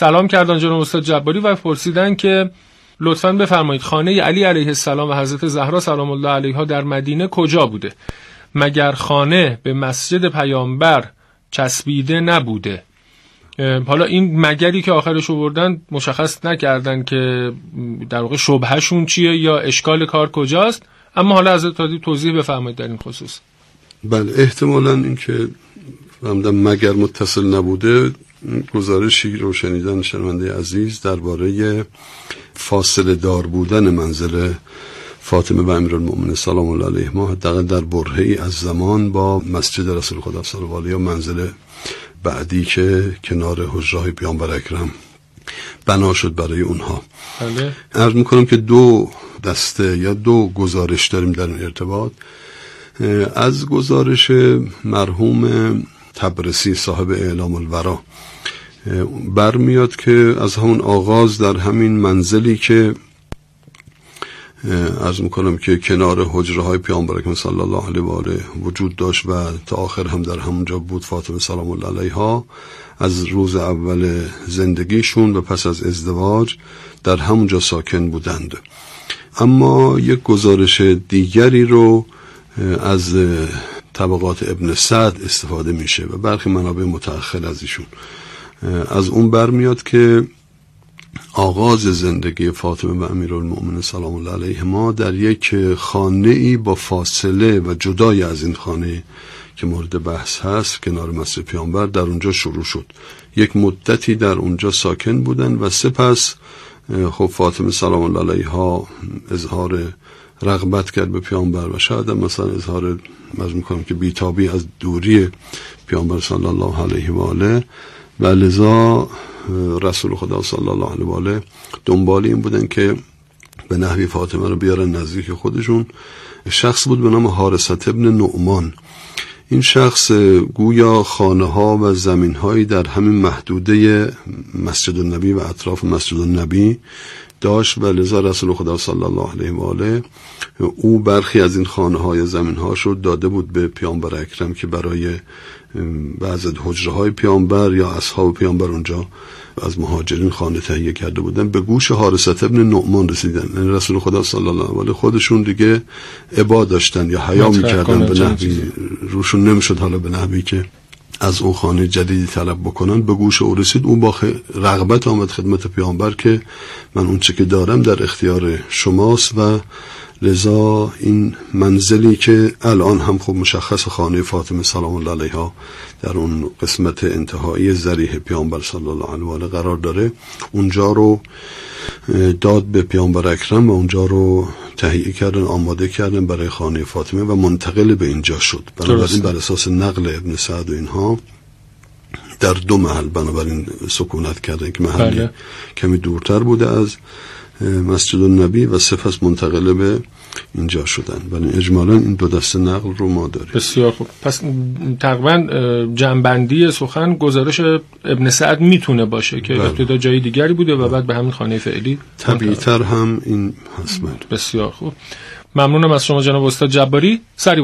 سلام کردن جناب استاد جباری و پرسیدن که لطفا بفرمایید خانه علی علیه السلام و حضرت زهرا سلام الله علیها در مدینه کجا بوده؟ مگر خانه به مسجد پیامبر چسبیده نبوده؟ حالا این مگری که آخرش بردن مشخص نکردن که در واقع شبهشون چیه یا اشکال کار کجاست اما حالا از توضیح بفرمایید در این خصوص. بله احتمالا اینکه مگر متصل نبوده گزارشی رو شنیدن شنونده عزیز درباره فاصله دار بودن منزل فاطمه و امیرالمؤمنین. سلام الله علیه. ما حداقل در برهه از زمان با مسجد رسول خدا صلی الله علیه و منزل بعدی که کنار حجره پیامبر اکرم بنا شد برای اونها. بله. عرض می‌کنم که دو دسته یا دو گزارش داریم در این ارتباط. از گزارش مرحوم تبرسی صاحب اعلام الورا. برمیاد که از همون آغاز در همین منزلی که از می‌کنم که کنار حجره های پیامبر صلی الله علیه و آله وجود داشت و تا آخر هم در همونجا بود فاطمه سلام الله علیها از روز اول زندگیشون و پس از ازدواج در همونجا ساکن بودند. اما یک گزارش دیگری رو از طبقات ابن سعد استفاده میشه و برخی منابع متأخر از ایشون. از اون برمیاد که آغاز زندگی فاطمه و امیرالمؤمنین سلام الله علیه ما در یک خانه ای با فاصله و جدای از این خانه که مورد بحث هست کنار مسجد پیامبر در اونجا شروع شد. یک مدتی در اونجا ساکن بودن و سپس خب فاطمه سلام الله علیها اظهار رغبت کرد به پیامبر و شاید مثلا اظهار مجموع کنم که بیتابی از دوری پیامبر صلی الله علیه و آله. و لذا رسول خدا صلی الله علیه و آله دنبال این بودن که به نحوی فاطمه رو بیارن نزدیک خودشون. شخص بود به نام حارست ابن نعمان. این شخص گویا خانه ها و زمین هایی در همین محدوده مسجد النبی و اطراف مسجد النبی داشت و لذا رسول خدا صلی الله علیه و آله او برخی از این خانه های زمین هاش رو داده بود به پیامبر اکرم که برای بعض حجره های پیامبر یا اصحاب پیامبر اونجا از مهاجرین خانه تهیه کرده بودن. به گوش حارست ابن نعمان رسیدن. یعنی رسول خدا صلی الله علیه خودشون دیگه عباد داشتن یا حیا می‌کردن به نحوی روشون نمی‌شد حالا به نحوی که از اون خانه جدیدی طلب بکنن به گوش او رسید. اون با رغبت آمد خدمت پیامبر که من اون چه که دارم در اختیار شماست و لذا این منزلی که الان هم خوب مشخص خانه فاطمه سلام الله علیها در اون قسمت انتهایی زریح پیامبر صلی الله علیه و قرار داره اونجا رو داد به پیامبر اکرم و اونجا رو تهیه کردن آماده کردن برای خانه فاطمه و منتقل به اینجا شد بنابراین بر اساس نقل ابن سعد و اینها در دو محل بنابراین سکونت کردن که محلی بله. کمی دورتر بوده از مسجد النبی و سپس منتقل به اینجا شدن. ولی اجمالا این دو دسته نقل رو ما داریم. بسیار خوب. پس تقریبا جنبندی سخن گزارش ابن سعد می‌تونه باشه که بله. ابتدا جای دیگری بوده و بعد به همین خانه فعلی طبیعی تر هم این هست. بسیار خوب. ممنونم از شما جناب استاد جباری. سری